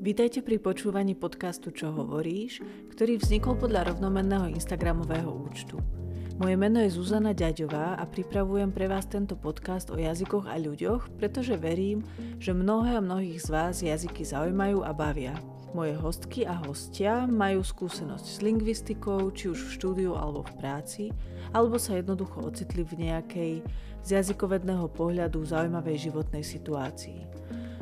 Vítajte pri počúvaní podcastu Čo hovoríš, ktorý vznikol podľa rovnomenného Instagramového účtu. Moje meno je Zuzana Ďaďová a pripravujem pre vás tento podcast o jazykoch a ľuďoch, pretože verím, že mnohé a mnohých z vás jazyky zaujímajú a bavia. Moje hostky a hostia majú skúsenosť s lingvistikou, či už v štúdiu alebo v práci, alebo sa jednoducho ocitli v nejakej z jazykovedného pohľadu zaujímavej životnej situácii.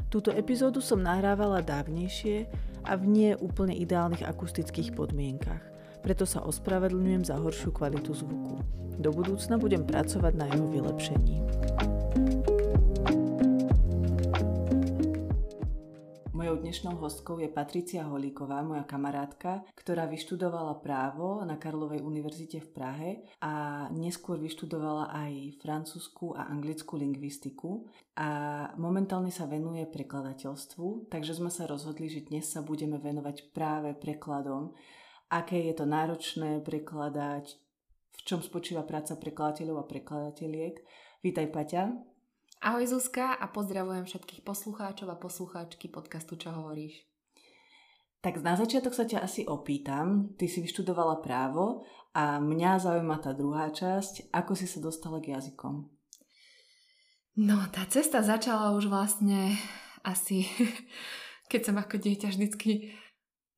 Túto epizódu som nahrávala dávnejšie a v nie úplne ideálnych akustických podmienkach, preto sa ospravedlňujem za horšiu kvalitu zvuku. Do budúcna budem pracovať na jeho vylepšení. Dnešnou hostkou je Patricia Holíková, moja kamarátka, ktorá vyštudovala právo na Karlovej univerzite v Prahe a neskôr vyštudovala aj francúzsku a anglickú lingvistiku a momentálne sa venuje prekladateľstvu, takže sme sa rozhodli, že dnes sa budeme venovať práve prekladom, aké je to náročné prekladať, v čom spočíva práca prekladateľov a prekladateliek. Vítaj Paťa. Ahoj Zuzka a pozdravujem všetkých poslucháčov a poslucháčky podcastu Čo hovoríš. Tak na začiatok sa ťa asi opýtam. Ty si vyštudovala právo a mňa zaujíma tá druhá časť. Ako si sa dostala k jazykom? No, tá cesta začala už vlastne asi, keď som ako dieťa vždycky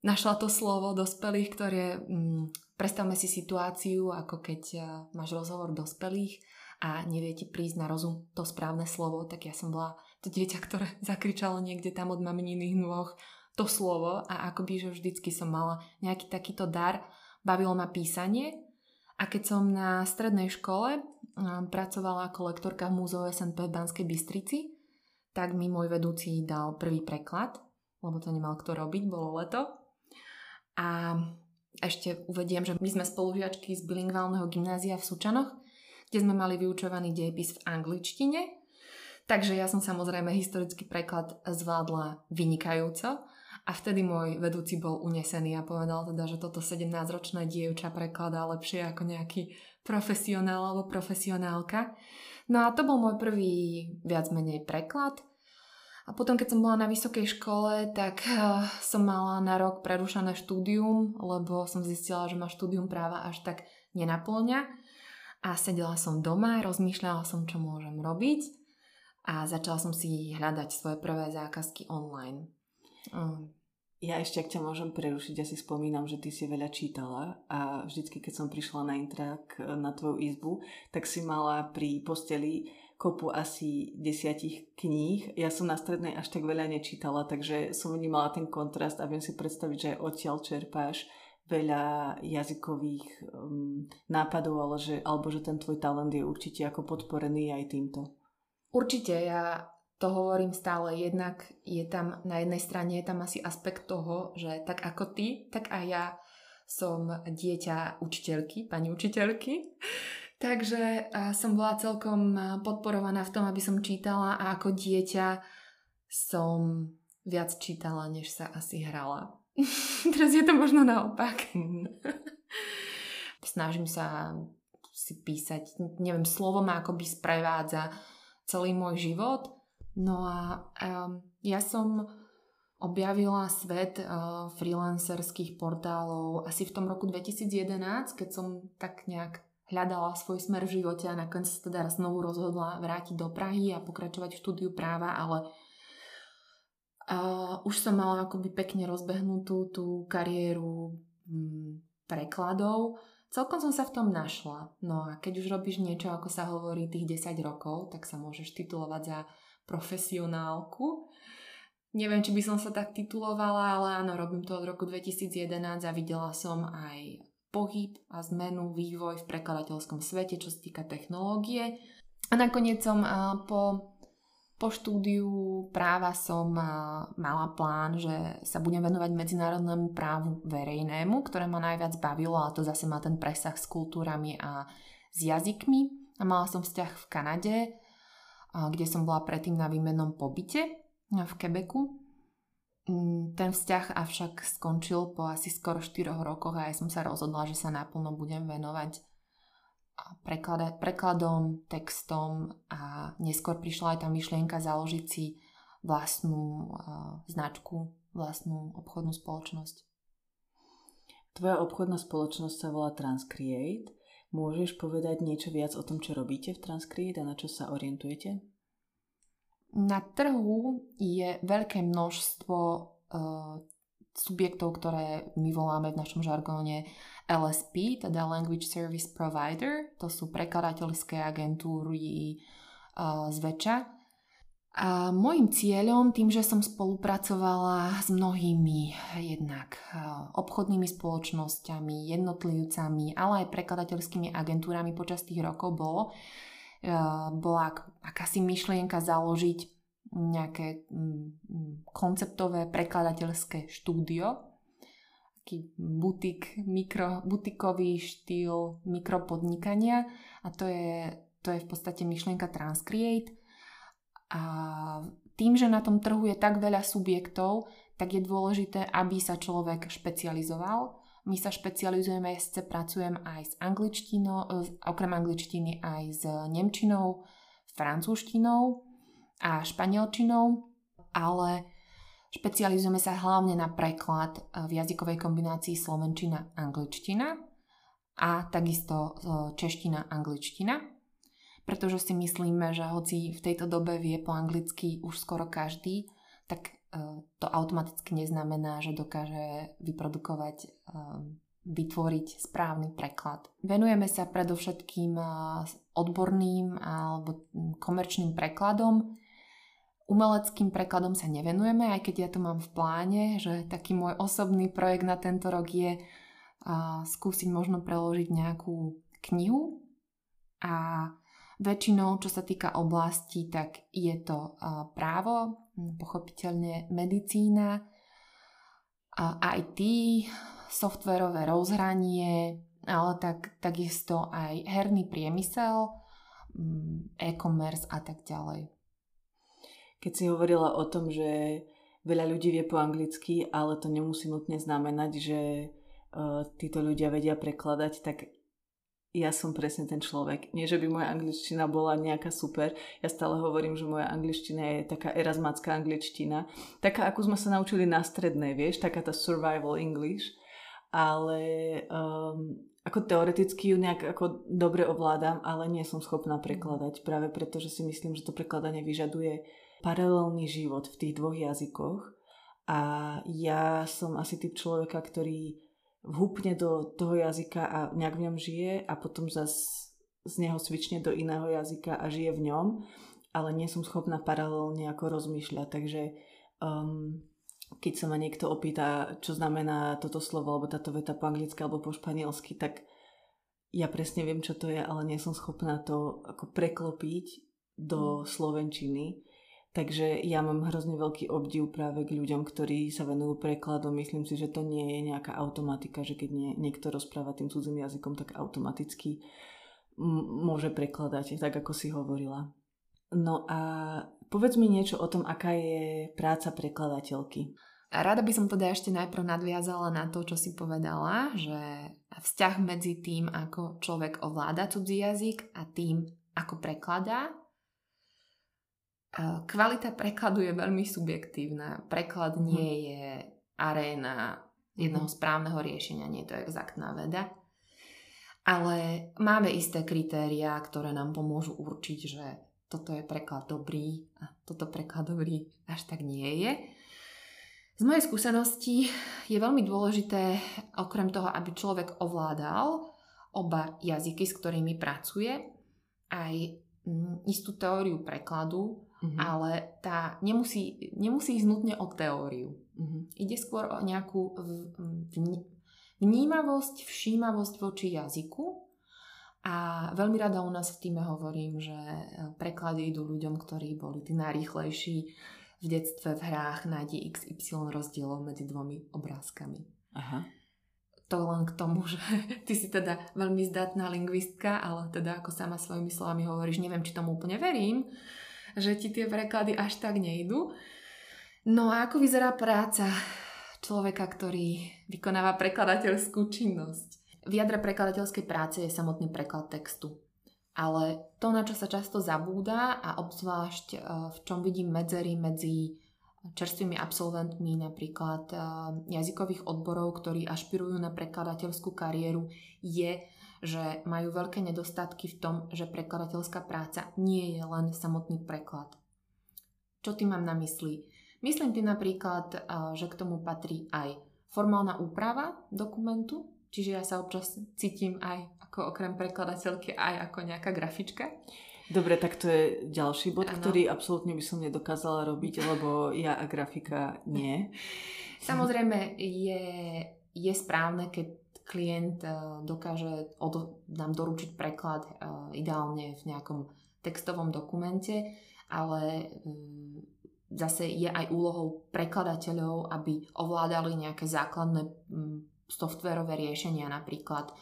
našla to slovo dospelých, ktoré... Mm, predstavme si situáciu, ako keď eh, máš rozhovor dospelých a nevie ti prísť na rozum to správne slovo, tak ja som bola to dieťa, ktoré zakričalo niekde tam od mamininých nôh to slovo a akoby, že vždycky som mala nejaký takýto dar. Bavilo ma písanie a keď som na strednej škole pracovala ako lektorka v múzeu SNP v Banskej Bystrici, tak mi môj vedúci dal prvý preklad, lebo to nemal kto robiť, bolo leto. A ešte uvediem, že my sme spolužiačky z bilingválneho gymnázia v Sučanoch kde sme mali vyučovaný dejepis v angličtine. Takže ja som samozrejme historický preklad zvládla vynikajúco a vtedy môj vedúci bol unesený a povedal teda, že toto 17-ročné dievča prekladá lepšie ako nejaký profesionál alebo profesionálka. No a to bol môj prvý viac menej preklad. A potom, keď som bola na vysokej škole, tak uh, som mala na rok prerušené štúdium, lebo som zistila, že ma štúdium práva až tak nenaplňa a sedela som doma, rozmýšľala som, čo môžem robiť a začala som si hľadať svoje prvé zákazky online. Mm. Ja ešte, ak ťa môžem prerušiť, ja si spomínam, že ty si veľa čítala a vždycky, keď som prišla na intrak e, na tvoju izbu, tak si mala pri posteli kopu asi desiatich kníh. Ja som na strednej až tak veľa nečítala, takže som vnímala ten kontrast a viem si predstaviť, že odtiaľ čerpáš veľa jazykových um, nápadov, ale že, alebo že ten tvoj talent je určite ako podporený aj týmto. Určite, ja to hovorím stále. Jednak je tam, na jednej strane je tam asi aspekt toho, že tak ako ty, tak aj ja som dieťa učiteľky, pani učiteľky. Takže som bola celkom podporovaná v tom, aby som čítala a ako dieťa som viac čítala, než sa asi hrala. Teraz je to možno naopak. Snažím sa si písať, neviem, slovo ma akoby sprevádza celý môj život. No a um, ja som objavila svet uh, freelancerských portálov asi v tom roku 2011, keď som tak nejak hľadala svoj smer v živote a nakoniec sa teda znovu rozhodla vrátiť do Prahy a pokračovať v štúdiu práva, ale Už som mala akoby pekne rozbehnutú tú kariéru m, prekladov. Celkom som sa v tom našla. No a keď už robíš niečo, ako sa hovorí, tých 10 rokov, tak sa môžeš titulovať za profesionálku. Neviem, či by som sa tak titulovala, ale áno, robím to od roku 2011 a videla som aj pohyb a zmenu, vývoj v prekladateľskom svete, čo sa týka technológie. A nakoniec som po po štúdiu práva som mala plán, že sa budem venovať medzinárodnému právu verejnému, ktoré ma najviac bavilo a to zase má ten presah s kultúrami a s jazykmi. A mala som vzťah v Kanade, kde som bola predtým na výmennom pobyte v Quebecu. Mm, ten vzťah avšak skončil po asi skoro 4 rokoch a ja som sa rozhodla, že sa naplno budem venovať preklade, prekladom, textom a neskôr prišla aj tá myšlienka založiť si vlastnú uh, značku vlastnú obchodnú spoločnosť. Tvoja obchodná spoločnosť sa volá Transcreate. Môžeš povedať niečo viac o tom, čo robíte v Transcreate a na čo sa orientujete? Na trhu je veľké množstvo uh, subjektov, ktoré my voláme v našom žargóne LSP, teda Language Service Provider. To sú prekladateľské agentúry uh, zväčša a môjim cieľom, tým, že som spolupracovala s mnohými jednak obchodnými spoločnosťami, jednotlivcami, ale aj prekladateľskými agentúrami počas tých rokov bolo, bola akási myšlienka založiť nejaké konceptové prekladateľské štúdio, taký butik, mikro, butikový štýl mikropodnikania a to je, to je v podstate myšlienka Transcreate, a tým, že na tom trhu je tak veľa subjektov, tak je dôležité, aby sa človek špecializoval. My sa špecializujeme, SC pracujem aj s angličtinou, e, okrem angličtiny aj s nemčinou, francúzštinou a španielčinou, ale špecializujeme sa hlavne na preklad e, v jazykovej kombinácii slovenčina-angličtina a takisto e, čeština-angličtina pretože si myslíme, že hoci v tejto dobe vie po anglicky už skoro každý, tak e, to automaticky neznamená, že dokáže vyprodukovať, vytvoriť správny preklad. Venujeme sa predovšetkým odborným alebo komerčným prekladom. Umeleckým prekladom sa nevenujeme, aj keď ja to mám v pláne, že taký môj osobný projekt na tento rok je skúsiť možno preložiť nejakú knihu a Väčšinou, čo sa týka oblasti, tak je to právo, pochopiteľne medicína, IT, softverové rozhranie, ale tak, takisto aj herný priemysel, e-commerce a tak ďalej. Keď si hovorila o tom, že veľa ľudí vie po anglicky, ale to nemusí nutne znamenať, že uh, títo ľudia vedia prekladať, tak ja som presne ten človek. Nie, že by moja angličtina bola nejaká super. Ja stále hovorím, že moja angličtina je taká erasmacká angličtina. Taká, ako sme sa naučili na strednej, vieš, taká tá survival English. Ale um, ako teoreticky ju nejak ako dobre ovládam, ale nie som schopná prekladať. Práve preto, že si myslím, že to prekladanie vyžaduje paralelný život v tých dvoch jazykoch. A ja som asi typ človeka, ktorý vhupne do toho jazyka a nejak v ňom žije a potom zas z neho svične do iného jazyka a žije v ňom, ale nie som schopná paralelne ako rozmýšľať, takže um, keď sa ma niekto opýta, čo znamená toto slovo alebo táto veta po anglicky alebo po španielsky, tak ja presne viem, čo to je, ale nie som schopná to ako preklopiť do mm. slovenčiny Takže ja mám hrozne veľký obdiv práve k ľuďom, ktorí sa venujú prekladom. Myslím si, že to nie je nejaká automatika, že keď nie, niekto rozpráva tým cudzím jazykom, tak automaticky m- môže prekladať, tak ako si hovorila. No a povedz mi niečo o tom, aká je práca prekladateľky. Rada by som teda ešte najprv nadviazala na to, čo si povedala, že vzťah medzi tým, ako človek ovláda cudzí jazyk a tým, ako prekladá, Kvalita prekladu je veľmi subjektívna. Preklad mhm. nie je aréna jedného mhm. správneho riešenia, nie je to exaktná veda. Ale máme isté kritériá, ktoré nám pomôžu určiť, že toto je preklad dobrý a toto preklad dobrý až tak nie je. Z mojej skúsenosti je veľmi dôležité, okrem toho, aby človek ovládal oba jazyky, s ktorými pracuje, aj mm, istú teóriu prekladu, Uh-huh. Ale tá nemusí, nemusí ísť nutne o teóriu. Uh-huh. Ide skôr o nejakú vnímavosť, všímavosť voči jazyku. A veľmi rada u nás v týme hovorím, že preklady idú ľuďom, ktorí boli tí najrýchlejší v detstve v hrách, nájde XY rozdielov medzi dvomi obrázkami. Aha. To len k tomu, že ty si teda veľmi zdatná lingvistka, ale teda ako sama svojimi slovami hovoríš, neviem, či tomu úplne verím, že ti tie preklady až tak nejdu. No a ako vyzerá práca človeka, ktorý vykonáva prekladateľskú činnosť? V jadre prekladateľskej práce je samotný preklad textu. Ale to, na čo sa často zabúda a obzvlášť e, v čom vidím medzery medzi čerstvými absolventmi napríklad jazykových odborov, ktorí ašpirujú na prekladateľskú kariéru, je, že majú veľké nedostatky v tom, že prekladateľská práca nie je len samotný preklad. Čo tým mám na mysli? Myslím tým napríklad, že k tomu patrí aj formálna úprava dokumentu, čiže ja sa občas cítim aj ako okrem prekladateľky aj ako nejaká grafička. Dobre, tak to je ďalší bod, ano. ktorý absolútne by som nedokázala robiť, lebo ja a grafika nie. Samozrejme je, je správne, keď klient eh, dokáže od, nám doručiť preklad eh, ideálne v nejakom textovom dokumente, ale mm, zase je aj úlohou prekladateľov, aby ovládali nejaké základné softverové riešenia, napríklad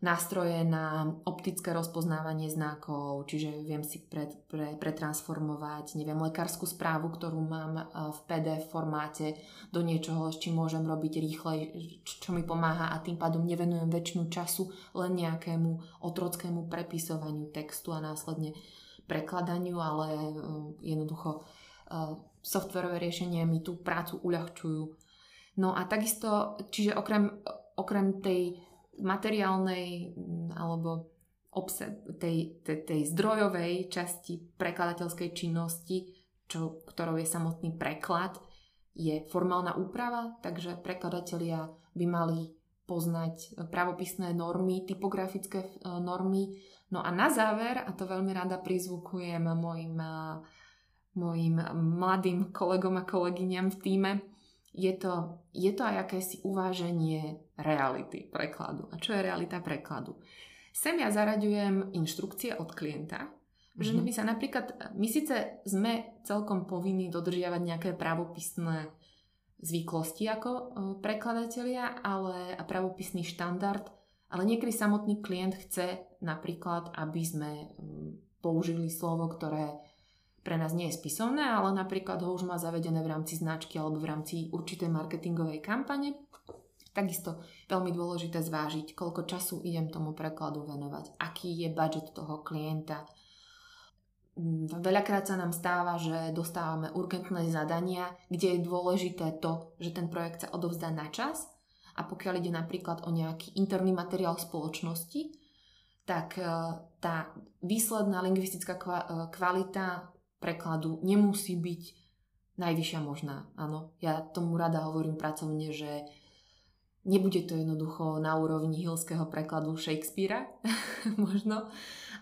nástroje na optické rozpoznávanie znakov, čiže viem si pre, pre, pretransformovať, neviem, lekárskú správu, ktorú mám e, v PDF formáte do niečoho, s čím môžem robiť rýchlej, čo mi pomáha a tým pádom nevenujem väčšinu času len nejakému otrockému prepisovaniu textu a následne prekladaniu, ale e, jednoducho e, softverové riešenia mi tú prácu uľahčujú. No a takisto, čiže okrem, okrem tej materiálnej mm, alebo obse, tej, tej, tej zdrojovej časti prekladateľskej činnosti, čo, ktorou je samotný preklad, je formálna úprava, takže prekladatelia by mali poznať pravopisné normy, typografické e, normy. No a na záver, a to veľmi rada prizvukujem mojim, e, mojim mladým kolegom a kolegyňam v týme, je to, je to aj akési uváženie reality prekladu. A čo je realita prekladu? Sem ja zaraďujem inštrukcie od klienta, mm-hmm. že mhm. my sa napríklad, my síce sme celkom povinní dodržiavať nejaké pravopisné zvyklosti ako e, prekladatelia ale, a pravopisný štandard, ale niekedy samotný klient chce napríklad, aby sme použili slovo, ktoré pre nás nie je spisovné, ale napríklad ho už má zavedené v rámci značky alebo v rámci určitej marketingovej kampane. Takisto veľmi dôležité zvážiť, koľko času idem tomu prekladu venovať, aký je budget toho klienta. Mm, veľakrát sa nám stáva, že dostávame urgentné zadania, kde je dôležité to, že ten projekt sa odovzdá na čas a pokiaľ ide napríklad o nejaký interný materiál spoločnosti, tak e, tá výsledná lingvistická e, kvalita prekladu nemusí byť najvyššia možná. Áno, ja tomu rada hovorím pracovne, že nebude to jednoducho na úrovni hilského prekladu Shakespearea, možno,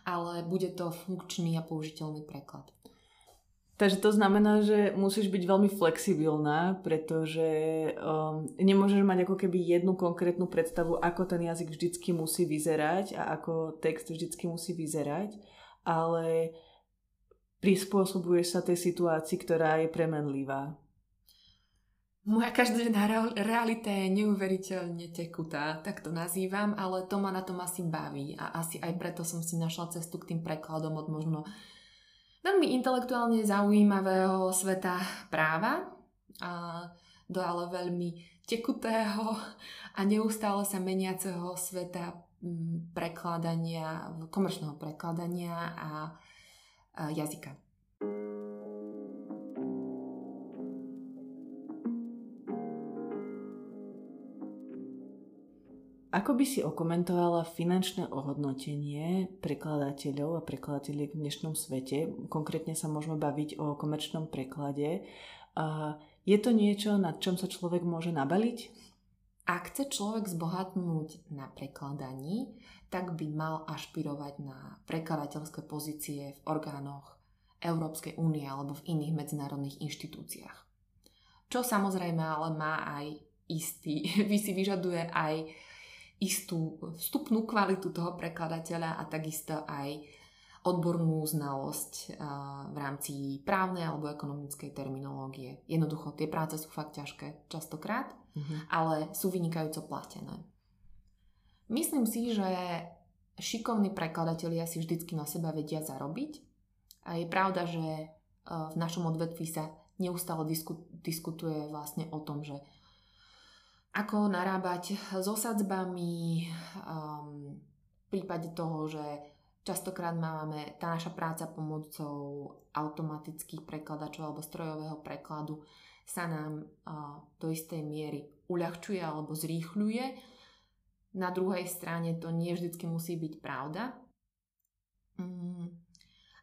ale bude to funkčný a použiteľný preklad. Takže to znamená, že musíš byť veľmi flexibilná, pretože um, nemôžeš mať ako keby jednu konkrétnu predstavu, ako ten jazyk vždycky musí vyzerať a ako text vždycky musí vyzerať, ale prispôsobuješ sa tej situácii, ktorá je premenlivá. Moja každodenná realita je neuveriteľne tekutá, tak to nazývam, ale to ma na tom asi baví a asi aj preto som si našla cestu k tým prekladom od možno veľmi intelektuálne zaujímavého sveta práva a do ale veľmi tekutého a neustále sa meniaceho sveta mm, prekladania, komerčného prekladania a jazyka. Ako by si okomentovala finančné ohodnotenie prekladateľov a prekladateľiek v dnešnom svete? Konkrétne sa môžeme baviť o komerčnom preklade. Je to niečo, nad čom sa človek môže nabaliť? Ak chce človek zbohatnúť na prekladaní, tak by mal ašpirovať na prekladateľské pozície v orgánoch Európskej únie alebo v iných medzinárodných inštitúciách. Čo samozrejme ale má aj istý, si vyžaduje aj istú vstupnú kvalitu toho prekladateľa a takisto aj odbornú znalosť v rámci právnej alebo ekonomickej terminológie. Jednoducho, tie práce sú fakt ťažké častokrát, mm-hmm. ale sú vynikajúco platené. Myslím si, že šikovní prekladatelia si vždycky na seba vedia zarobiť. A je pravda, že e, v našom odvetví sa neustále disku, diskutuje vlastne o tom, že ako narábať so sadzbami, um, v prípade toho, že Častokrát máme, tá naša práca pomocou automatických prekladačov alebo strojového prekladu sa nám uh, do istej miery uľahčuje alebo zrýchľuje. Na druhej strane to nie vždycky musí byť pravda. Mm,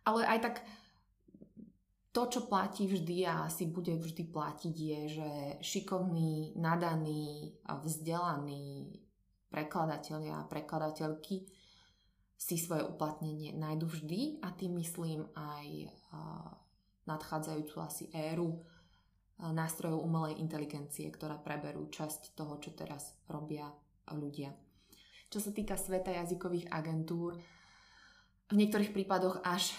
ale aj tak to, čo platí vždy a asi bude vždy platiť, je, že šikovný, nadaný a vzdelaný prekladatelia a prekladateľky si svoje uplatnenie nájdu vždy a tým myslím aj nadchádzajúcu asi éru nástrojov umelej inteligencie, ktorá preberú časť toho, čo teraz robia ľudia. Čo sa týka sveta jazykových agentúr, v niektorých prípadoch až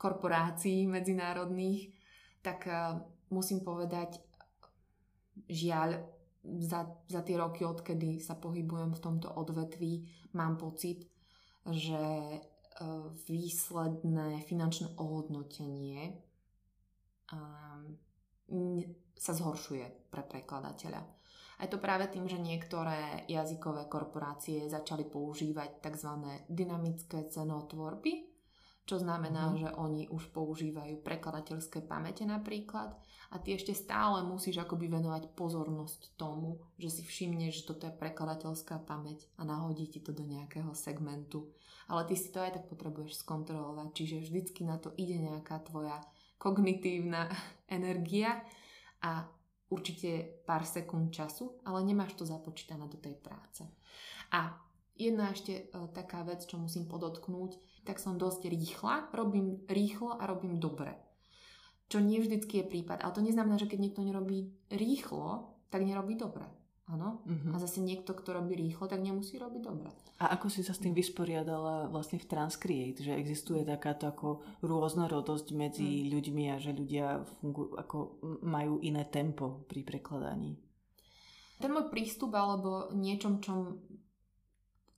korporácií medzinárodných, tak musím povedať, žiaľ, za, za tie roky, odkedy sa pohybujem v tomto odvetví, mám pocit, že e, výsledné finančné ohodnotenie sa zhoršuje pre prekladateľa. A je to práve tým, že niektoré jazykové korporácie začali používať tzv. dynamické cenotvorby, čo znamená, mm-hmm. že oni už používajú prekladateľské pamäte napríklad a ty ešte stále musíš akoby venovať pozornosť tomu, že si všimneš, že toto je prekladateľská pamäť a nahodí ti to do nejakého segmentu. Ale ty si to aj tak potrebuješ skontrolovať, čiže vždycky na to ide nejaká tvoja kognitívna energia a určite pár sekúnd času, ale nemáš to započítané do tej práce. A jedna ešte e, taká vec, čo musím podotknúť, tak som dosť rýchla, robím rýchlo a robím dobre. Čo nie vždycky je prípad. Ale to neznamená, že keď niekto nerobí rýchlo, tak nerobí dobre. Áno? Uh-huh. A zase niekto, kto robí rýchlo, tak nemusí robiť dobre. A ako si sa s tým vysporiadala vlastne v Transcreate, že existuje takáto ako rôznorodosť medzi uh-huh. ľuďmi a že ľudia fungujú, ako majú iné tempo pri prekladaní? Ten môj prístup alebo niečom, čom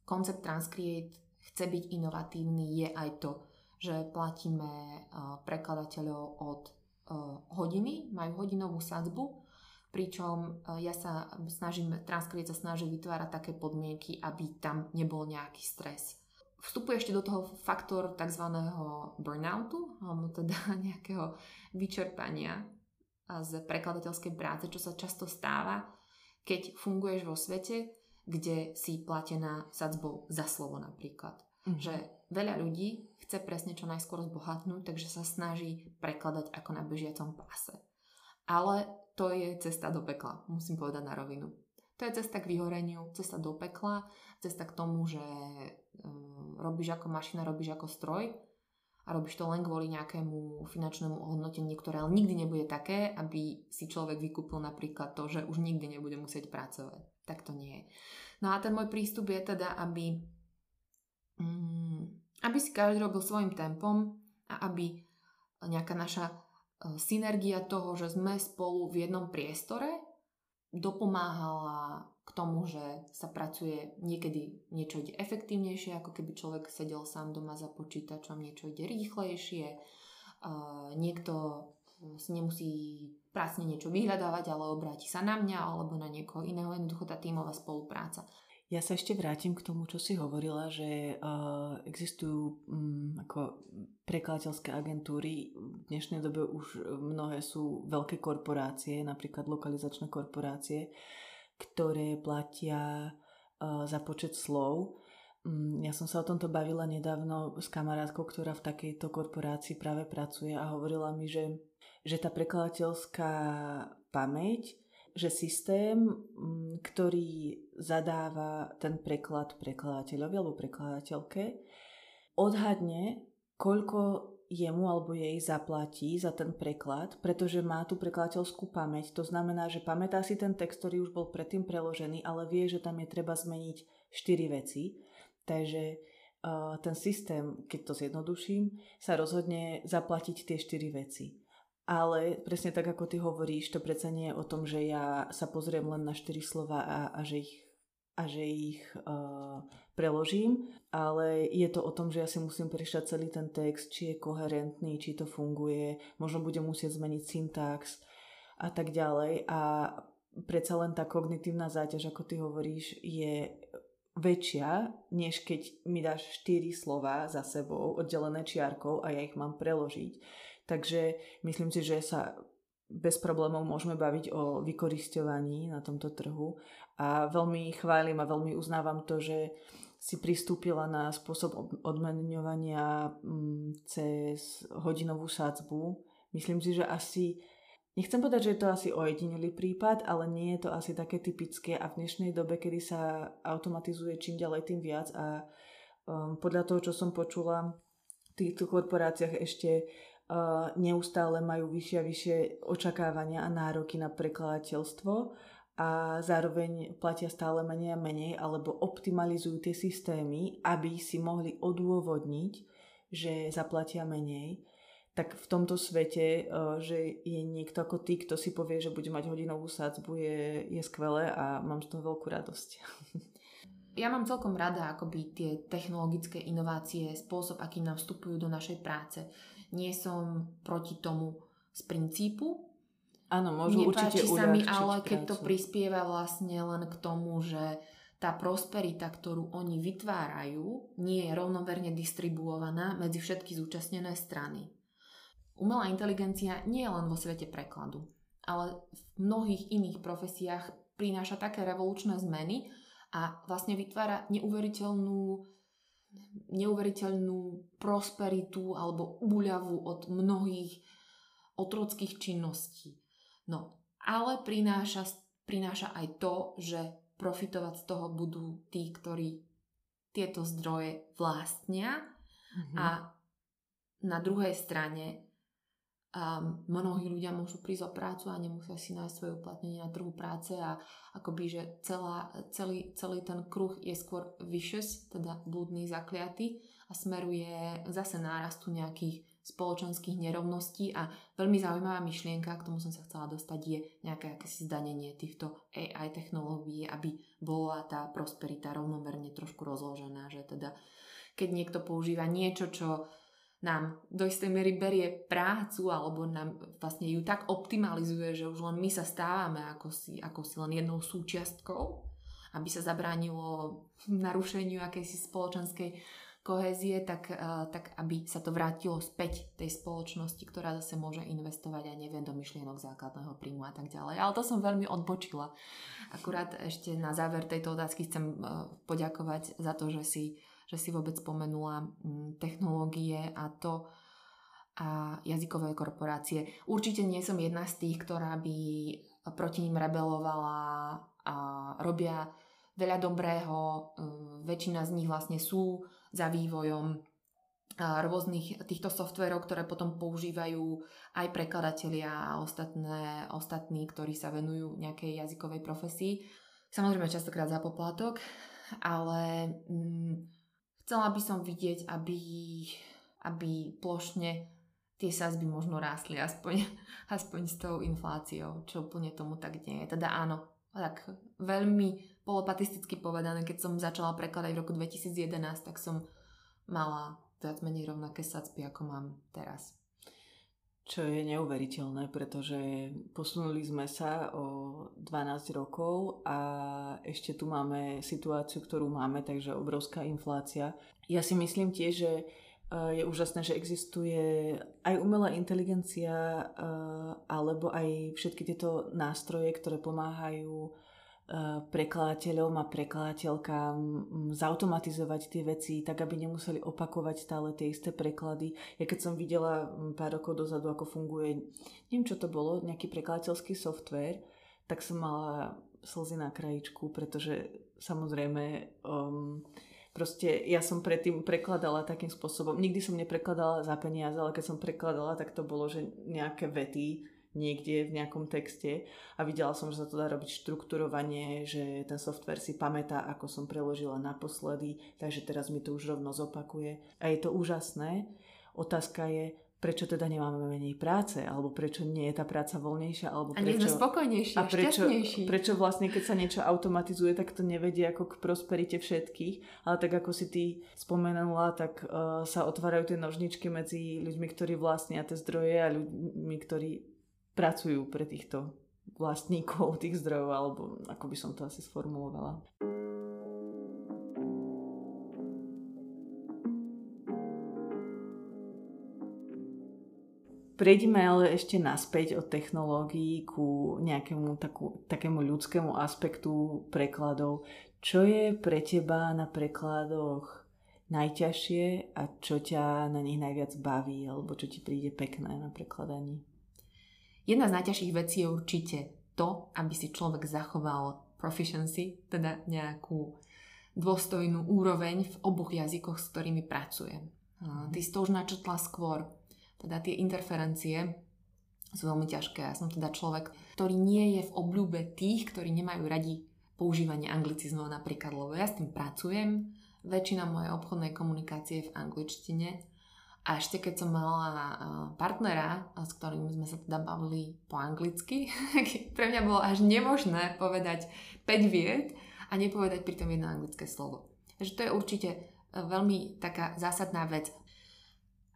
koncept Transcreate chce byť inovatívny, je aj to, že platíme prekladateľov od hodiny, majú hodinovú sadzbu, pričom ja sa snažím, Transcreate sa snaží vytvárať také podmienky, aby tam nebol nejaký stres. Vstupuje ešte do toho faktor tzv. burnoutu, alebo teda nejakého vyčerpania z prekladateľskej práce, čo sa často stáva, keď funguješ vo svete, kde si platená sadzbou za slovo napríklad. Mm. Že veľa ľudí chce presne čo najskôr zbohatnúť, takže sa snaží prekladať ako na bežiacom páse. Ale to je cesta do pekla, musím povedať na rovinu. To je cesta k vyhoreniu, cesta do pekla, cesta k tomu, že um, robíš ako mašina, robíš ako stroj a robíš to len kvôli nejakému finančnému ohodnoteniu, ktoré ale nikdy nebude také, aby si človek vykúpil napríklad to, že už nikdy nebude musieť pracovať. Tak to nie je. No a ten môj prístup je teda, aby Mm, aby si každý robil svojim tempom a aby nejaká naša synergia toho, že sme spolu v jednom priestore, dopomáhala k tomu, že sa pracuje niekedy niečo ide efektívnejšie, ako keby človek sedel sám doma za počítačom, niečo ide rýchlejšie, niekto si nemusí pracne niečo vyhľadávať, ale obráti sa na mňa alebo na niekoho iného, jednoducho tá tímová spolupráca. Ja sa ešte vrátim k tomu, čo si hovorila, že uh, existujú um, ako prekladateľské agentúry. V dnešnej dobe už mnohé sú veľké korporácie, napríklad lokalizačné korporácie, ktoré platia uh, za počet slov. Um, ja som sa o tomto bavila nedávno s kamarátkou, ktorá v takejto korporácii práve pracuje a hovorila mi, že, že tá prekladateľská pamäť že systém, mm, ktorý zadáva ten preklad prekladateľovi alebo prekladateľke, odhadne, koľko jemu alebo jej zaplatí za ten preklad, pretože má tú prekladateľskú pamäť. To znamená, že pamätá si ten text, ktorý už bol predtým preložený, ale vie, že tam je treba zmeniť 4 veci. Takže uh, ten systém, keď to zjednoduším, sa rozhodne zaplatiť tie 4 veci. Ale presne tak, ako ty hovoríš, to predsa nie je o tom, že ja sa pozriem len na štyri slova a, a že ich, a že ich uh, preložím, ale je to o tom, že ja si musím prečítať celý ten text, či je koherentný, či to funguje, možno budem musieť zmeniť syntax a tak ďalej. A predsa len tá kognitívna záťaž, ako ty hovoríš, je väčšia, než keď mi dáš 4 slova za sebou, oddelené čiarkou a ja ich mám preložiť. Takže myslím si, že sa bez problémov môžeme baviť o vykoristovaní na tomto trhu a veľmi chválim a veľmi uznávam to, že si pristúpila na spôsob odmenovania mm, cez hodinovú sádzbu. Myslím si, že asi Nechcem povedať, že je to asi ojedinelý prípad, ale nie je to asi také typické a v dnešnej dobe, kedy sa automatizuje čím ďalej tým viac a um, podľa toho, čo som počula, v týchto korporáciách ešte neustále majú vyššie a vyššie očakávania a nároky na prekladateľstvo a zároveň platia stále menej a menej alebo optimalizujú tie systémy, aby si mohli odôvodniť, že zaplatia menej tak v tomto svete, eh, že je niekto ako ty, kto si povie, že bude mať hodinovú sádzbu, je, je skvelé a mám z toho veľkú radosť. Ja mám celkom rada akoby tie technologické inovácie, spôsob, akým nám vstupujú do našej práce. Nie som proti tomu z princípu. Áno, môžu Nepáči určite sa mi, ale prácu. keď to prispieva vlastne len k tomu, že tá prosperita, ktorú oni vytvárajú, nie je rovnomerne distribuovaná medzi všetky zúčastnené strany. Umelá inteligencia nie je len vo svete prekladu, ale v mnohých iných profesiách prináša také revolučné zmeny a vlastne vytvára neuveriteľnú neuveriteľnú prosperitu alebo úľavu od mnohých otrockých činností. No, ale prináša, prináša aj to, že profitovať z toho budú tí, ktorí tieto zdroje vlastnia mm-hmm. a na druhej strane a mnohí ľudia môžu prísť o prácu a nemusia si nájsť svoje uplatnenie na trhu práce a akoby, že celá, celý, celý ten kruh je skôr vicious, teda blúdny, zakliaty a smeruje zase nárastu nejakých spoločenských nerovností a veľmi zaujímavá myšlienka, k tomu som sa chcela dostať, je nejaké akési zdanenie týchto AI technológií, aby bola tá prosperita rovnomerne trošku rozložená, že teda keď niekto používa niečo, čo nám do istej miery berie prácu alebo nám vlastne ju tak optimalizuje, že už len my sa stávame ako si, ako si len jednou súčiastkou, aby sa zabránilo narušeniu akejsi spoločenskej kohézie, tak, uh, tak aby sa to vrátilo späť tej spoločnosti, ktorá zase môže investovať aj neviem do myšlienok základného príjmu a tak ďalej. Ale to som veľmi odbočila. Akurát ešte na záver tejto otázky chcem uh, poďakovať za to, že si že si vôbec spomenula mm, technológie a to a jazykové korporácie. Určite nie som jedna z tých, ktorá by proti ním rebelovala a robia veľa dobrého. Mm, väčšina z nich vlastne sú za vývojom rôznych týchto softverov, ktoré potom používajú aj prekladatelia a ostatné, ostatní, ktorí sa venujú nejakej jazykovej profesii. Samozrejme častokrát za poplatok, ale mm, Chcela by som vidieť, aby, aby plošne tie sazby možno rástli aspoň, aspoň s tou infláciou, čo úplne tomu tak nie je. Teda áno, tak veľmi polopatisticky povedané, keď som začala prekladať v roku 2011, tak som mala viac menej rovnaké sadzby, ako mám teraz. Čo je neuveriteľné, pretože posunuli sme sa o 12 rokov a ešte tu máme situáciu, ktorú máme, takže obrovská inflácia. Ja si myslím tiež, že e, je úžasné, že existuje aj umelá inteligencia e, alebo aj všetky tieto nástroje, ktoré pomáhajú prekladateľom a prekladateľkám mm, zautomatizovať tie veci tak, aby nemuseli opakovať stále tie isté preklady. Ja keď som videla mm, pár rokov dozadu, ako funguje, neviem čo to bolo, nejaký prekladateľský software, tak som mala slzy na krajičku, pretože samozrejme um, proste ja som predtým prekladala takým spôsobom, nikdy som neprekladala za peniaze, ale keď som prekladala, tak to bolo, že nejaké vety niekde v nejakom texte a videla som, že sa to dá robiť štrukturovanie, že ten software si pamätá, ako som preložila naposledy, takže teraz mi to už rovno zopakuje. A je to úžasné. Otázka je, prečo teda nemáme menej práce, alebo prečo nie je tá práca voľnejšia, alebo a nie sme spokojnejší a prečo, prečo vlastne, keď sa niečo automatizuje, tak to nevedie ako k prosperite všetkých, ale tak ako si ty spomenula, tak uh, sa otvárajú tie nožničky medzi ľuďmi, ktorí vlastnia tie zdroje a ľuďmi, ktorí pracujú pre týchto vlastníkov tých zdrojov, alebo ako by som to asi sformulovala. Prejdime ale ešte naspäť od technológií ku nejakému takú, takému ľudskému aspektu prekladov. Čo je pre teba na prekladoch najťažšie a čo ťa na nich najviac baví alebo čo ti príde pekné na prekladaní? Jedna z najťažších vecí je určite to, aby si človek zachoval proficiency, teda nejakú dôstojnú úroveň v oboch jazykoch, s ktorými pracujem. Ty si to už načetla skôr teda tie interferencie sú veľmi ťažké. Ja som teda človek, ktorý nie je v obľúbe tých, ktorí nemajú radi používanie anglicizmov napríklad, lebo ja s tým pracujem, väčšina mojej obchodnej komunikácie je v angličtine a ešte keď som mala partnera, s ktorým sme sa teda bavili po anglicky, pre mňa bolo až nemožné povedať 5 vied a nepovedať pritom jedno anglické slovo. Takže to je určite e, veľmi taká zásadná vec.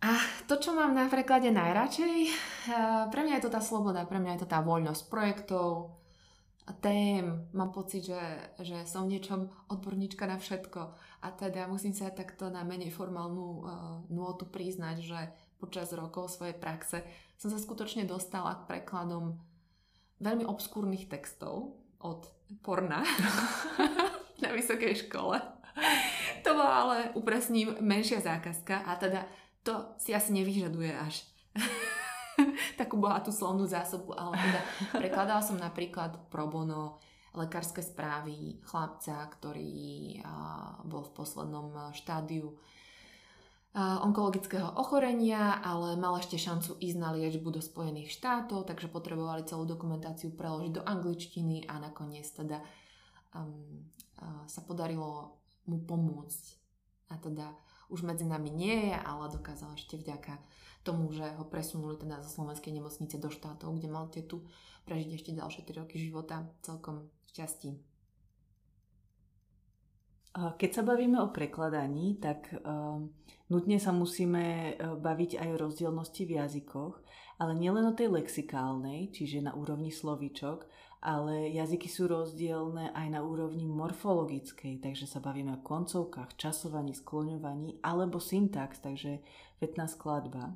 A to, čo mám na preklade najradšej, eh, pre mňa je to tá sloboda, pre mňa je to tá voľnosť projektov, tém. Mám pocit, že, že som niečom odborníčka na všetko. A teda musím sa takto na menej formálnu uh, nôtu priznať, že počas rokov svojej praxe som sa skutočne dostala k prekladom veľmi obskúrnych textov od porna na vysokej škole. To bola ale, upresním, menšia zákazka a teda to si asi nevyžaduje až takú bohatú slovnú zásobu, ale teda prekladala som napríklad pro bono lekárske správy chlapca, ktorý bol v poslednom štádiu onkologického ochorenia, ale mal ešte šancu ísť na liečbu do Spojených štátov, takže potrebovali celú dokumentáciu preložiť do angličtiny a nakoniec teda um, sa podarilo mu pomôcť. A teda už medzi nami nie je, ale dokázal ešte vďaka tomu, že ho presunuli teda zo slovenskej nemocnice do štátov, kde mal tetu prežiť ešte ďalšie 3 roky života celkom šťastí. Keď sa bavíme o prekladaní, tak uh, nutne sa musíme baviť aj o rozdielnosti v jazykoch, ale nielen o tej lexikálnej, čiže na úrovni slovíčok, ale jazyky sú rozdielne aj na úrovni morfologickej, takže sa bavíme o koncovkách, časovaní, skloňovaní alebo syntax, takže vetná skladba.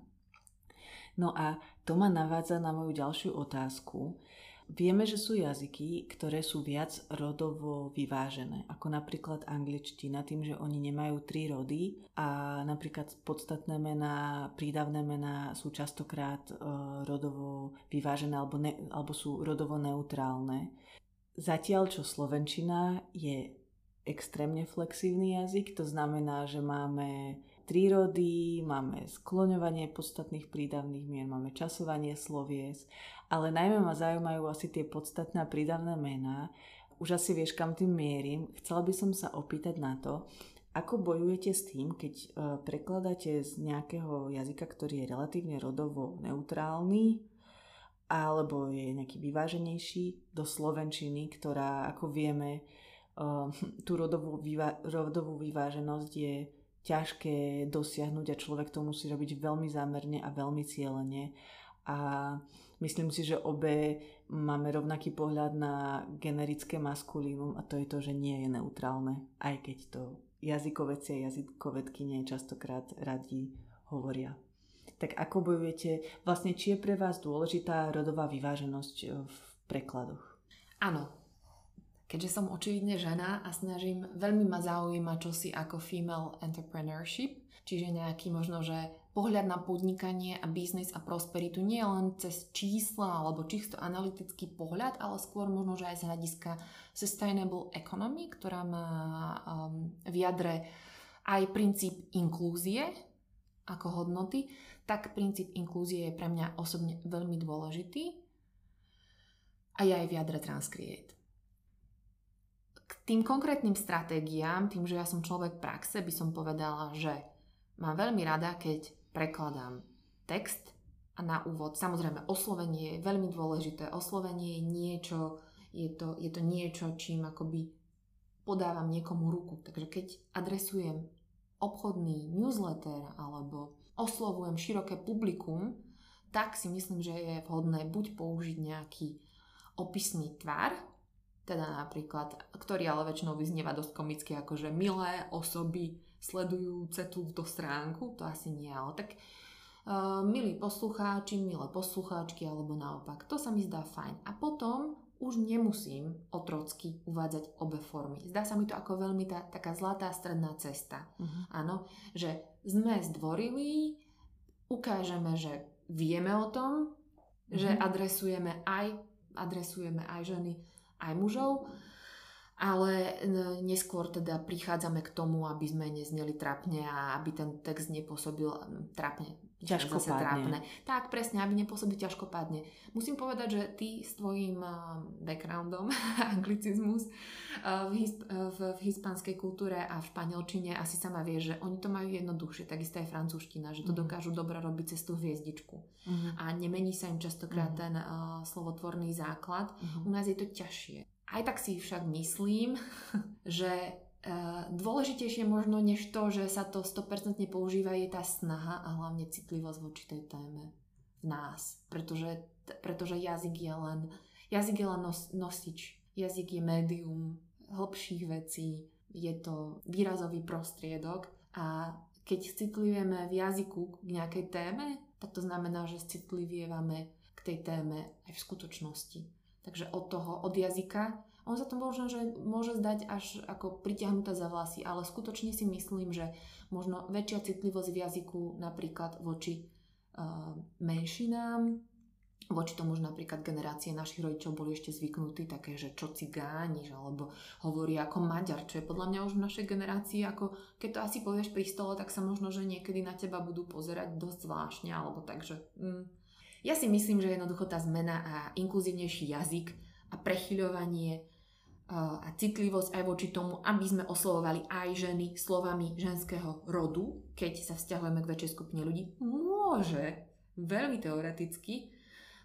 No a to ma navádza na moju ďalšiu otázku. Vieme, že sú jazyky, ktoré sú viac rodovo vyvážené, ako napríklad angličtina, tým, že oni nemajú tri rody a napríklad podstatné mená, prídavné mená sú častokrát uh, rodovo vyvážené alebo, ne, alebo sú rodovo neutrálne. Zatiaľ, čo slovenčina je extrémne flexívny jazyk, to znamená, že máme tri rody, máme skloňovanie podstatných prídavných mien, máme časovanie slovies, ale najmä ma zaujímajú asi tie podstatné a prídavné mená. Už asi vieš, kam tým mierim. Chcela by som sa opýtať na to, ako bojujete s tým, keď e, prekladáte z nejakého jazyka, ktorý je relatívne rodovo neutrálny, alebo je nejaký vyváženejší, do slovenčiny, ktorá, ako vieme, e, tú rodovú, vyvá- rodovú vyváženosť je ťažké dosiahnuť a človek to musí robiť veľmi zámerne a veľmi cieľene. A myslím si, že obe máme rovnaký pohľad na generické maskulínum a to je to, že nie je neutrálne, aj keď to jazykoveci a jazykovedky nie častokrát radi hovoria. Tak ako bojujete, vlastne či je pre vás dôležitá rodová vyváženosť v prekladoch? Áno, keďže som očividne žena a snažím, veľmi ma zaujíma čosi ako female entrepreneurship, čiže nejaký možno, že pohľad na podnikanie a biznis a prosperitu nie len cez čísla alebo čisto analytický pohľad, ale skôr možno, že aj z hľadiska sustainable economy, ktorá má um, v jadre aj princíp inklúzie ako hodnoty, tak princíp inklúzie je pre mňa osobne veľmi dôležitý a je aj v jadre Transcreate tým konkrétnym stratégiám, tým, že ja som človek praxe, by som povedala, že mám veľmi rada, keď prekladám text a na úvod, samozrejme oslovenie je veľmi dôležité. Oslovenie je niečo, je to, je to niečo, čím akoby podávam niekomu ruku. Takže keď adresujem obchodný newsletter alebo oslovujem široké publikum, tak si myslím, že je vhodné buď použiť nejaký opisný tvar, teda napríklad, ktorý ale väčšinou vyznieva dosť komicky, akože milé osoby sledujúce túto stránku, to asi nie, ale tak Uh, milí poslucháči, milé poslucháčky alebo naopak. To sa mi zdá fajn. A potom už nemusím otrocky uvádzať obe formy. Zdá sa mi to ako veľmi tá, taká zlatá stredná cesta. Uh-huh. Áno, že sme zdvorili, ukážeme, že vieme o tom, uh-huh. že adresujeme aj, adresujeme aj ženy, aj mužov ale neskôr teda prichádzame k tomu, aby sme nezneli trapne a aby ten text nepôsobil trapne. Ťažkopádne. Tak, presne, aby nepôsobil ťažkopádne. Musím povedať, že ty s tvojím backgroundom, anglicizmus, v, hisp- v, v hispanskej kultúre a v španielčine asi sama vieš, že oni to majú jednoduchšie, takisto aj francúzština, že to mm. dokážu dobre robiť cez tú hviezdičku. Mm. A nemení sa im častokrát mm. ten uh, slovotvorný základ. Mm. U nás je to ťažšie. Aj tak si však myslím, že dôležitejšie možno než to, že sa to 100% používa, je tá snaha a hlavne citlivosť voči tej téme v nás. Pretože, pretože jazyk je len, jazyk je len nos, nosič. Jazyk je médium hlbších vecí, je to výrazový prostriedok a keď citlivujeme v jazyku k nejakej téme, tak to znamená, že citlivievame k tej téme aj v skutočnosti. Takže od toho, od jazyka, on sa to možno, že môže zdať až ako pritiahnutá za vlasy, ale skutočne si myslím, že možno väčšia citlivosť v jazyku napríklad voči uh, menšinám, voči tomu, že napríklad generácie našich rodičov boli ešte zvyknutí také, že čo cigániš, alebo hovorí ako Maďar, čo je podľa mňa už v našej generácii, ako keď to asi povieš pri stole, tak sa možno, že niekedy na teba budú pozerať dosť zvláštne, alebo tak, že... Mm, ja si myslím, že jednoducho tá zmena a inkluzívnejší jazyk a prechyľovanie a citlivosť aj voči tomu, aby sme oslovovali aj ženy slovami ženského rodu, keď sa vzťahujeme k väčšej skupine ľudí, môže veľmi teoreticky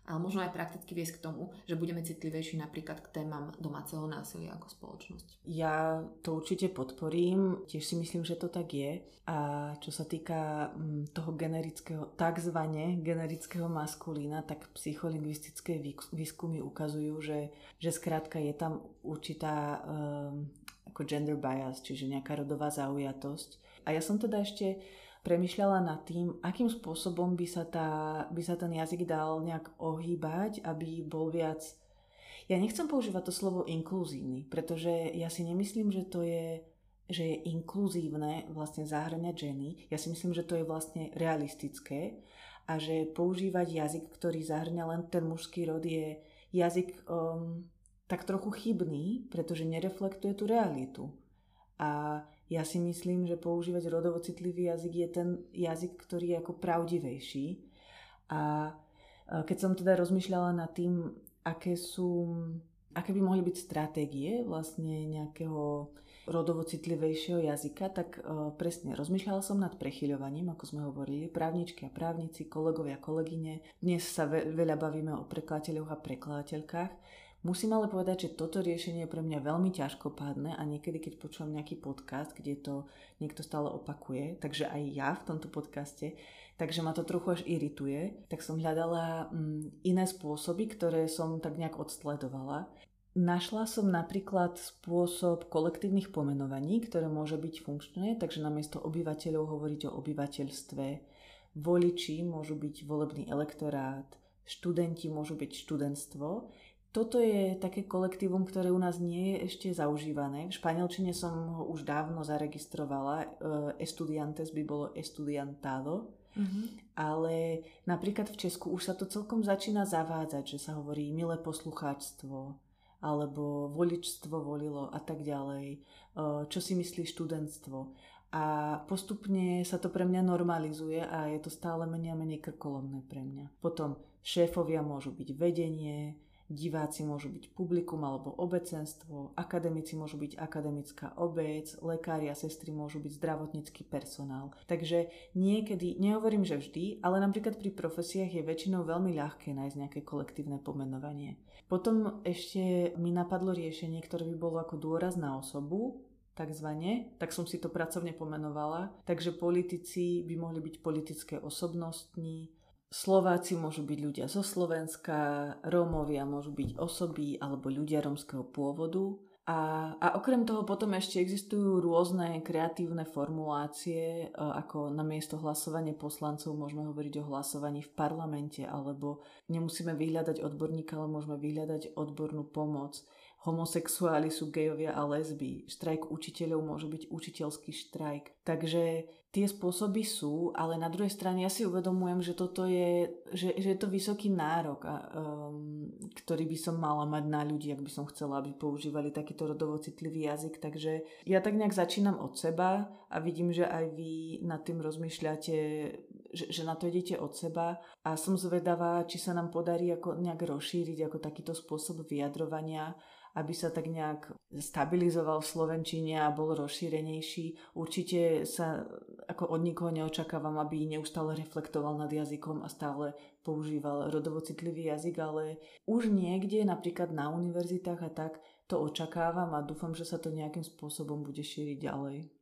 ale možno aj prakticky viesť k tomu, že budeme citlivejší napríklad k témam domáceho násilia ako spoločnosť. Ja to určite podporím, tiež si myslím, že to tak je. A čo sa týka mm, toho generického, takzvané generického maskulína, tak psycholingvistické výskumy ukazujú, že, že skrátka je tam určitá um, ako gender bias, čiže nejaká rodová zaujatosť. A ja som teda ešte premyšľala nad tým, akým spôsobom by sa, tá, by sa ten jazyk dal nejak ohýbať, aby bol viac... Ja nechcem používať to slovo inkluzívny, pretože ja si nemyslím, že to je že je inkluzívne vlastne zahrňať ženy. Ja si myslím, že to je vlastne realistické a že používať jazyk, ktorý zahrňa len ten mužský rod je jazyk um, tak trochu chybný, pretože nereflektuje tú realitu. A ja si myslím, že používať rodovo citlivý jazyk je ten jazyk, ktorý je ako pravdivejší. A keď som teda rozmýšľala nad tým, aké sú, aké by mohli byť stratégie vlastne nejakého rodovo citlivejšieho jazyka, tak uh, presne rozmýšľala som nad prechyľovaním, ako sme hovorili, právničky a právnici, kolegovia kolegyne. Dnes sa ve- veľa bavíme o prekladateľoch a prekladateľkách. Musím ale povedať, že toto riešenie je pre mňa veľmi ťažkopádne a niekedy, keď počúvam nejaký podcast, kde to niekto stále opakuje, takže aj ja v tomto podcaste, takže ma to trochu až irituje, tak som hľadala mm, iné spôsoby, ktoré som tak nejak odsledovala. Našla som napríklad spôsob kolektívnych pomenovaní, ktoré môže byť funkčné, takže namiesto obyvateľov hovoriť o obyvateľstve. Voliči môžu byť volebný elektorát, študenti môžu byť študentstvo toto je také kolektívum, ktoré u nás nie je ešte zaužívané. V španielčine som ho už dávno zaregistrovala. Eh, estudiantes by bolo estudiantado. Mm-hmm. Ale napríklad v Česku už sa to celkom začína zavádzať, že sa hovorí milé poslucháčstvo alebo voličstvo volilo a tak ďalej. Eh, čo si myslí študentstvo? A postupne sa to pre mňa normalizuje a je to stále menej a menej krkolomné pre mňa. Potom šéfovia môžu byť vedenie, Diváci môžu byť publikum alebo obecenstvo, akademici môžu byť akademická obec, lekári a sestry môžu byť zdravotnícky personál. Takže niekedy, nehovorím, že vždy, ale napríklad pri profesiách je väčšinou veľmi ľahké nájsť nejaké kolektívne pomenovanie. Potom ešte mi napadlo riešenie, ktoré by bolo ako dôraz na osobu, takzvané, tak som si to pracovne pomenovala. Takže politici by mohli byť politické osobnostní, Slováci môžu byť ľudia zo Slovenska, Rómovia môžu byť osoby alebo ľudia rómskeho pôvodu. A, a okrem toho potom ešte existujú rôzne kreatívne formulácie, e, ako na miesto hlasovania poslancov môžeme hovoriť o hlasovaní v parlamente, alebo nemusíme vyhľadať odborníka, ale môžeme vyhľadať odbornú pomoc. Homosexuáli sú gejovia a lesby, štrajk učiteľov môže byť učiteľský štrajk. Takže tie spôsoby sú, ale na druhej strane ja si uvedomujem, že toto je, že, že je to vysoký nárok, a, um, ktorý by som mala mať na ľudí, ak by som chcela, aby používali takýto rodovo citlivý jazyk. Takže ja tak nejak začínam od seba a vidím, že aj vy nad tým rozmýšľate, že, že na to idete od seba a som zvedavá, či sa nám podarí ako nejak rozšíriť ako takýto spôsob vyjadrovania aby sa tak nejak stabilizoval v Slovenčine a bol rozšírenejší. Určite sa ako od nikoho neočakávam, aby neustále reflektoval nad jazykom a stále používal rodovo citlivý jazyk, ale už niekde, napríklad na univerzitách a tak, to očakávam a dúfam, že sa to nejakým spôsobom bude šíriť ďalej.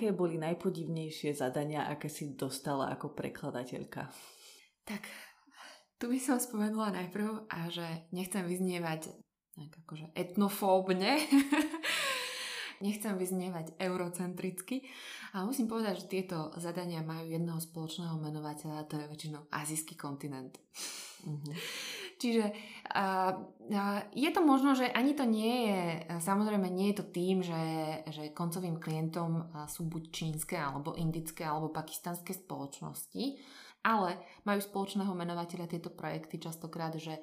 Aké boli najpodivnejšie zadania, aké si dostala ako prekladateľka? Tak, tu by som spomenula najprv, a že nechcem vyznievať akože etnofóbne, nechcem vyznievať eurocentricky, ale musím povedať, že tieto zadania majú jedného spoločného menovateľa, a to je väčšinou azijský kontinent. Uh-huh. Čiže uh, uh, je to možno, že ani to nie je, samozrejme nie je to tým, že, že koncovým klientom sú buď čínske, alebo indické, alebo pakistanské spoločnosti, ale majú spoločného menovateľa tieto projekty častokrát, že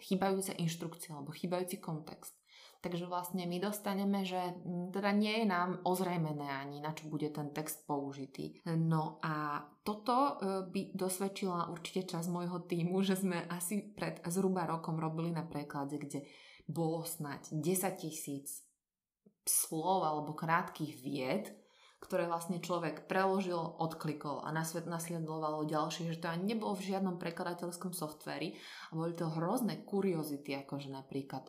chýbajúce inštrukcie alebo chýbajúci kontext. Takže vlastne my dostaneme, že mm, teda nie je nám ozrejmené ani, na čo bude ten text použitý. No a toto e, by dosvedčila určite čas môjho týmu, že sme asi pred zhruba rokom robili na preklade, kde bolo snať 10 tisíc slov alebo krátkých vied, ktoré vlastne človek preložil, odklikol a nasledovalo ďalšie, že to ani nebolo v žiadnom prekladateľskom softveri a boli to hrozné kuriozity, akože napríklad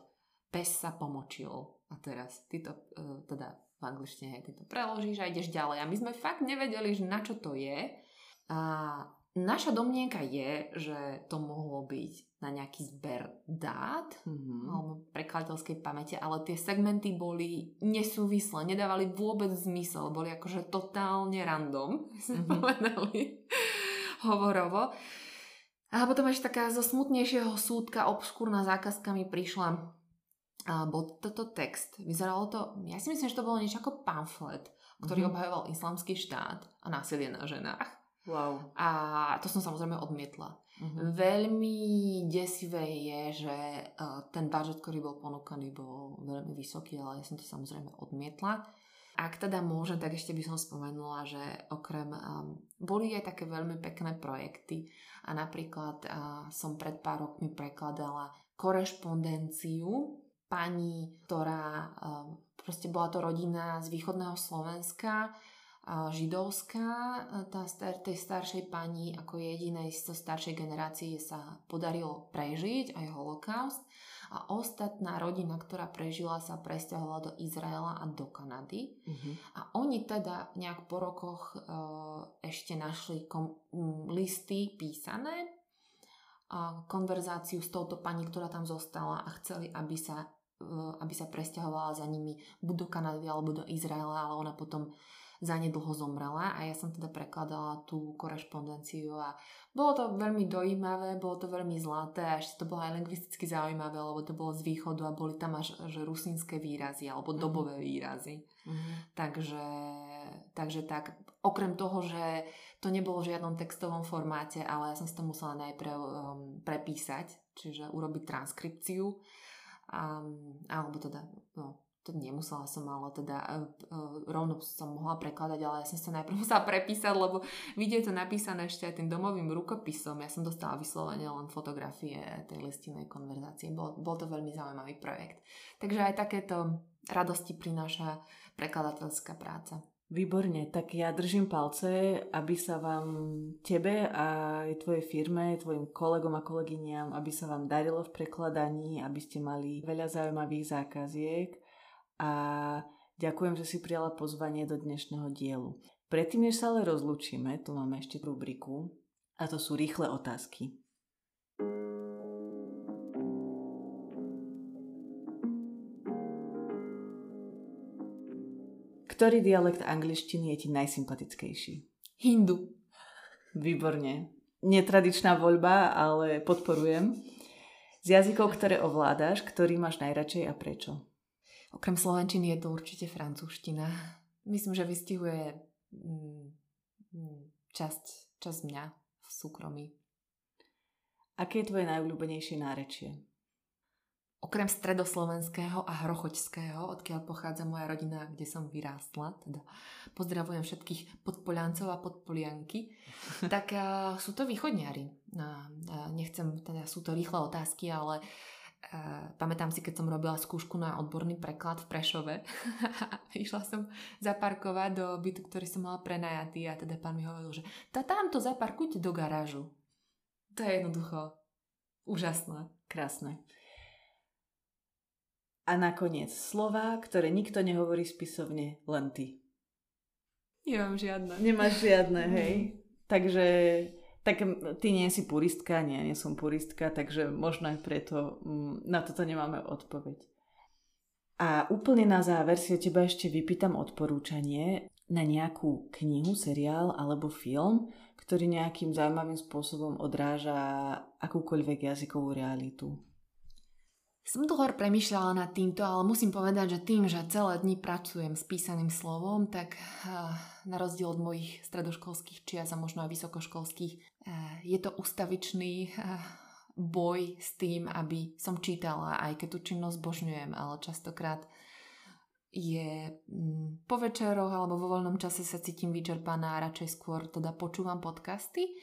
pes sa pomočil. A teraz ty to, uh, teda v angličtine, ty to preložíš a ideš ďalej. A my sme fakt nevedeli, že na čo to je. A naša domnienka je, že to mohlo byť na nejaký zber dát mm-hmm. alebo prekladateľskej pamäte, ale tie segmenty boli nesúvislé, nedávali vôbec zmysel, boli akože totálne random, sme mm-hmm. povedali hovorovo. A potom ešte taká zo smutnejšieho súdka obskúrna zákazka mi prišla bol toto text. Vyzeralo to, ja si myslím, že to bolo niečo ako pamflet, ktorý mm-hmm. obhajoval islamský štát a násilie na ženách. Wow. A to som samozrejme odmietla. Mm-hmm. Veľmi desivé je, že uh, ten budget, ktorý bol ponúkaný, bol veľmi vysoký, ale ja som to samozrejme odmietla. Ak teda môžem, tak ešte by som spomenula, že okrem um, boli aj také veľmi pekné projekty a napríklad uh, som pred pár rokmi prekladala korešpondenciu pani, ktorá ehm, proste bola to rodina z východného Slovenska, židovská, e, tá star, tej staršej pani ako jedinej z staršej generácie sa podarilo prežiť aj holokaust a ostatná rodina, ktorá prežila, sa presťahovala do Izraela a do Kanady. Uh-huh. A oni teda nejak po rokoch e, ešte našli kom, listy písané, a konverzáciu s touto pani, ktorá tam zostala a chceli, aby sa aby sa presťahovala za nimi buď do Kanady alebo do Izraela, ale ona potom zanedlho zomrela a ja som teda prekladala tú korešpondenciu a bolo to veľmi dojímavé, bolo to veľmi zlaté a ešte to bolo aj lingvisticky zaujímavé, lebo to bolo z východu a boli tam až že rusínske výrazy alebo mhm. dobové výrazy. Mm-hmm. Takže, takže tak, okrem toho, že to nebolo v žiadnom textovom formáte, ale ja som si to musela najprv um, prepísať, čiže urobiť transkripciu Um, alebo teda, no, to nemusela som, ale teda uh, uh, rovno som mohla prekladať, ale ja som sa najprv musela prepísať, lebo vidieť to napísané ešte aj tým domovým rukopisom. Ja som dostala vyslovene len fotografie tej listinej konverzácie. Bol, bol to veľmi zaujímavý projekt. Takže aj takéto radosti prináša prekladateľská práca. Výborne, tak ja držím palce, aby sa vám, tebe a aj tvojej firme, tvojim kolegom a kolegyňam, aby sa vám darilo v prekladaní, aby ste mali veľa zaujímavých zákaziek a ďakujem, že si prijala pozvanie do dnešného dielu. Predtým, než sa ale rozlúčime, tu máme ešte rubriku A to sú rýchle otázky. Ktorý dialekt angličtiny je ti najsympatickejší? Hindu. Výborne. Netradičná voľba, ale podporujem. Z jazykov, ktoré ovládaš, ktorý máš najradšej a prečo? Okrem slovenčiny je to určite francúzština. Myslím, že vystihuje mm, mm, časť, časť mňa v súkromí. Aké je tvoje najobľúbenejšie nárečie? Okrem stredoslovenského a hrochoťského, odkiaľ pochádza moja rodina, kde som vyrástla, teda pozdravujem všetkých podpoliancov a podpolianky, tak uh, sú to východniari. Uh, uh, nechcem, teda sú to rýchle otázky, ale uh, pamätám si, keď som robila skúšku na odborný preklad v Prešove. Išla som zaparkovať do bytu, ktorý som mala prenajatý a teda pán mi hovoril, že tá tamto zaparkujte do garážu. To je jednoducho úžasné. Krásne. A nakoniec slova, ktoré nikto nehovorí spisovne, len ty. Nemám žiadne. Nemáš žiadne, hej. Takže tak ty nie si puristka, nie, nie som puristka, takže možno aj preto mm, na toto nemáme odpoveď. A úplne na záver si od teba ešte vypýtam odporúčanie na nejakú knihu, seriál alebo film, ktorý nejakým zaujímavým spôsobom odráža akúkoľvek jazykovú realitu. Som dlho premyšľala nad týmto, ale musím povedať, že tým, že celé dni pracujem s písaným slovom, tak uh, na rozdiel od mojich stredoškolských čias a možno aj vysokoškolských, uh, je to ustavičný uh, boj s tým, aby som čítala, aj keď tú činnosť zbožňujem, ale častokrát je um, po večeroch alebo vo voľnom čase sa cítim vyčerpaná radšej skôr teda počúvam podcasty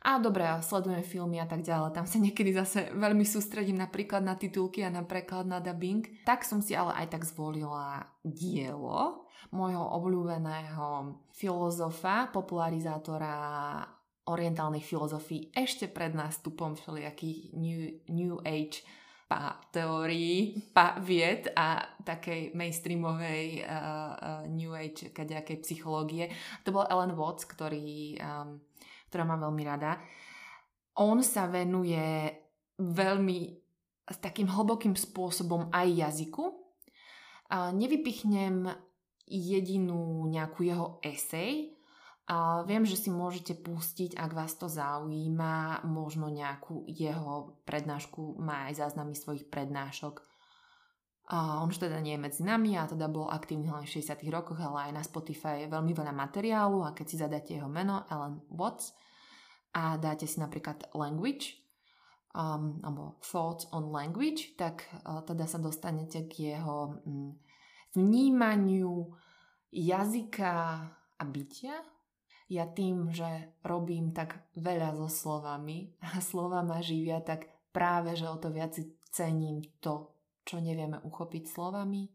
a dobre, sledujem filmy a tak ďalej. Tam sa niekedy zase veľmi sústredím napríklad na titulky a na preklad na dubbing. Tak som si ale aj tak zvolila dielo môjho obľúbeného filozofa, popularizátora orientálnych filozofií ešte pred nástupom všelijakých New, new Age pa teórií, pa vied a takej mainstreamovej uh, uh, New Age kadejakej psychológie. To bol Ellen Watts, ktorý um, ktorá mám veľmi rada. On sa venuje veľmi takým hlbokým spôsobom aj jazyku. A nevypichnem jedinú nejakú jeho esej, a viem, že si môžete pustiť, ak vás to zaujíma, možno nejakú jeho prednášku, má aj záznamy svojich prednášok. A on už teda nie je medzi nami a teda bol aktívny hlavne v 60 rokoch, ale aj na Spotify je veľmi veľa materiálu a keď si zadáte jeho meno, Alan Watts, a dáte si napríklad language, um, alebo thoughts on language, tak uh, teda sa dostanete k jeho um, vnímaniu jazyka a bytia. Ja tým, že robím tak veľa so slovami a slova ma živia, tak práve, že o to viac cením to, čo nevieme uchopiť slovami.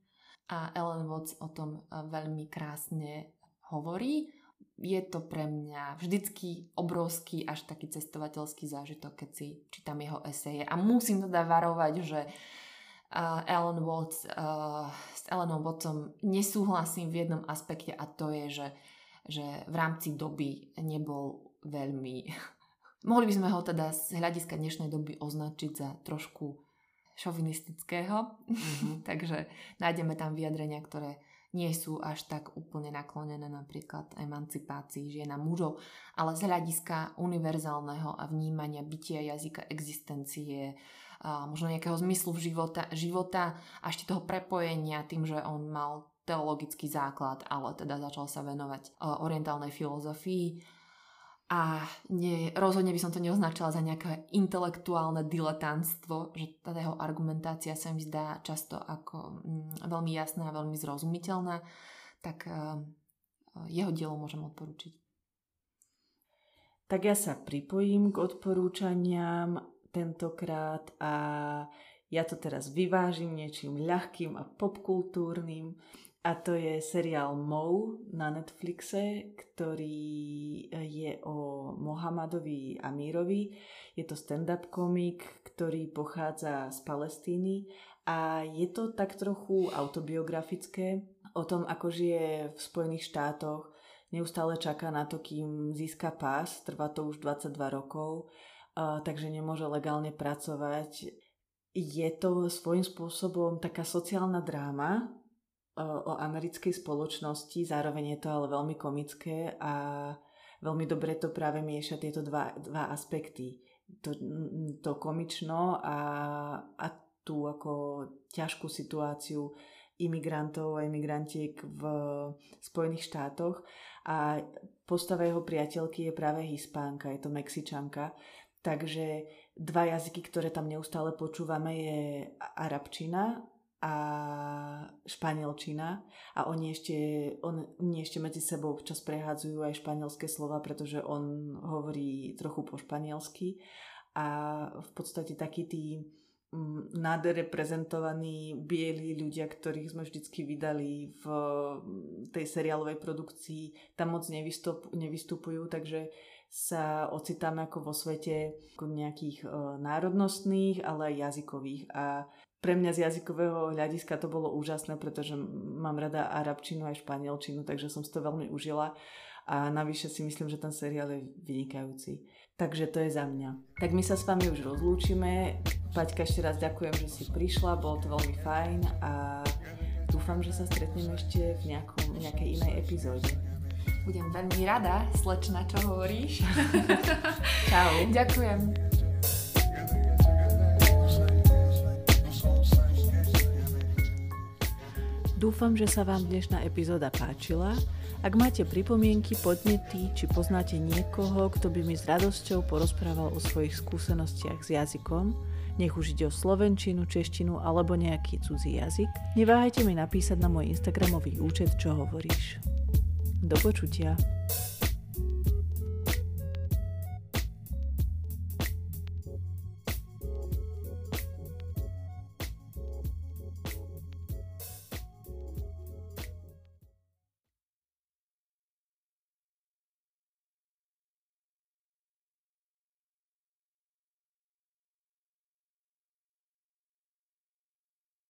A Ellen Watts o tom uh, veľmi krásne hovorí je to pre mňa vždycky obrovský až taký cestovateľský zážitok, keď si čítam jeho eseje. A musím teda varovať, že uh, Ellen Watts, uh, s Ellenom Wattsom nesúhlasím v jednom aspekte a to je, že, že v rámci doby nebol veľmi... Mohli by sme ho teda z hľadiska dnešnej doby označiť za trošku šovinistického. Mm-hmm. Takže nájdeme tam vyjadrenia, ktoré nie sú až tak úplne naklonené napríklad emancipácii žien a mužov, ale z hľadiska univerzálneho a vnímania bytia jazyka existencie, a možno nejakého zmyslu v života, života a ešte toho prepojenia tým, že on mal teologický základ, ale teda začal sa venovať orientálnej filozofii a nie, rozhodne by som to neoznačila za nejaké intelektuálne diletantstvo, že tá jeho argumentácia sa mi zdá často ako mm, veľmi jasná a veľmi zrozumiteľná, tak uh, jeho dielo môžem odporučiť. Tak ja sa pripojím k odporúčaniam tentokrát a ja to teraz vyvážim niečím ľahkým a popkultúrnym. A to je seriál Mo na Netflixe, ktorý je o Mohamedovi Amírovi. Je to stand-up komik, ktorý pochádza z Palestíny a je to tak trochu autobiografické o tom, ako žije v Spojených štátoch neustále čaká na to, kým získa pás, trvá to už 22 rokov, takže nemôže legálne pracovať. Je to svojím spôsobom taká sociálna dráma o americkej spoločnosti, zároveň je to ale veľmi komické a veľmi dobre to práve mieša tieto dva, dva aspekty. To, to komično a, a tú ako ťažkú situáciu imigrantov a imigrantiek v Spojených štátoch a postava jeho priateľky je práve hispánka, je to mexičanka. Takže dva jazyky, ktoré tam neustále počúvame je arabčina a španielčina a oni ešte, on, ešte medzi sebou občas prehádzajú aj španielské slova, pretože on hovorí trochu po španielsky a v podstate takí tí Mm, nadreprezentovaní bieli ľudia, ktorých sme vždycky vydali v mm, tej seriálovej produkcii, tam moc nevystup, nevystupujú, takže sa ocitáme ako vo svete nejakých e, národnostných, ale aj jazykových. A pre mňa z jazykového hľadiska to bolo úžasné, pretože mám rada arabčinu aj španielčinu, takže som si to veľmi užila a navyše si myslím, že ten seriál je vynikajúci. Takže to je za mňa. Tak my sa s vami už rozlúčime. Paťka, ešte raz ďakujem, že si prišla, bolo to veľmi fajn a dúfam, že sa stretneme ešte v nejakom, nejakej inej epizóde. Budem veľmi rada, slečna, čo hovoríš. Čau. Ďakujem. Dúfam, že sa vám dnešná epizóda páčila ak máte pripomienky, podnety, či poznáte niekoho, kto by mi s radosťou porozprával o svojich skúsenostiach s jazykom, nech už ide o slovenčinu, češtinu alebo nejaký cudzí jazyk, neváhajte mi napísať na môj Instagramový účet, čo hovoríš. Do počutia.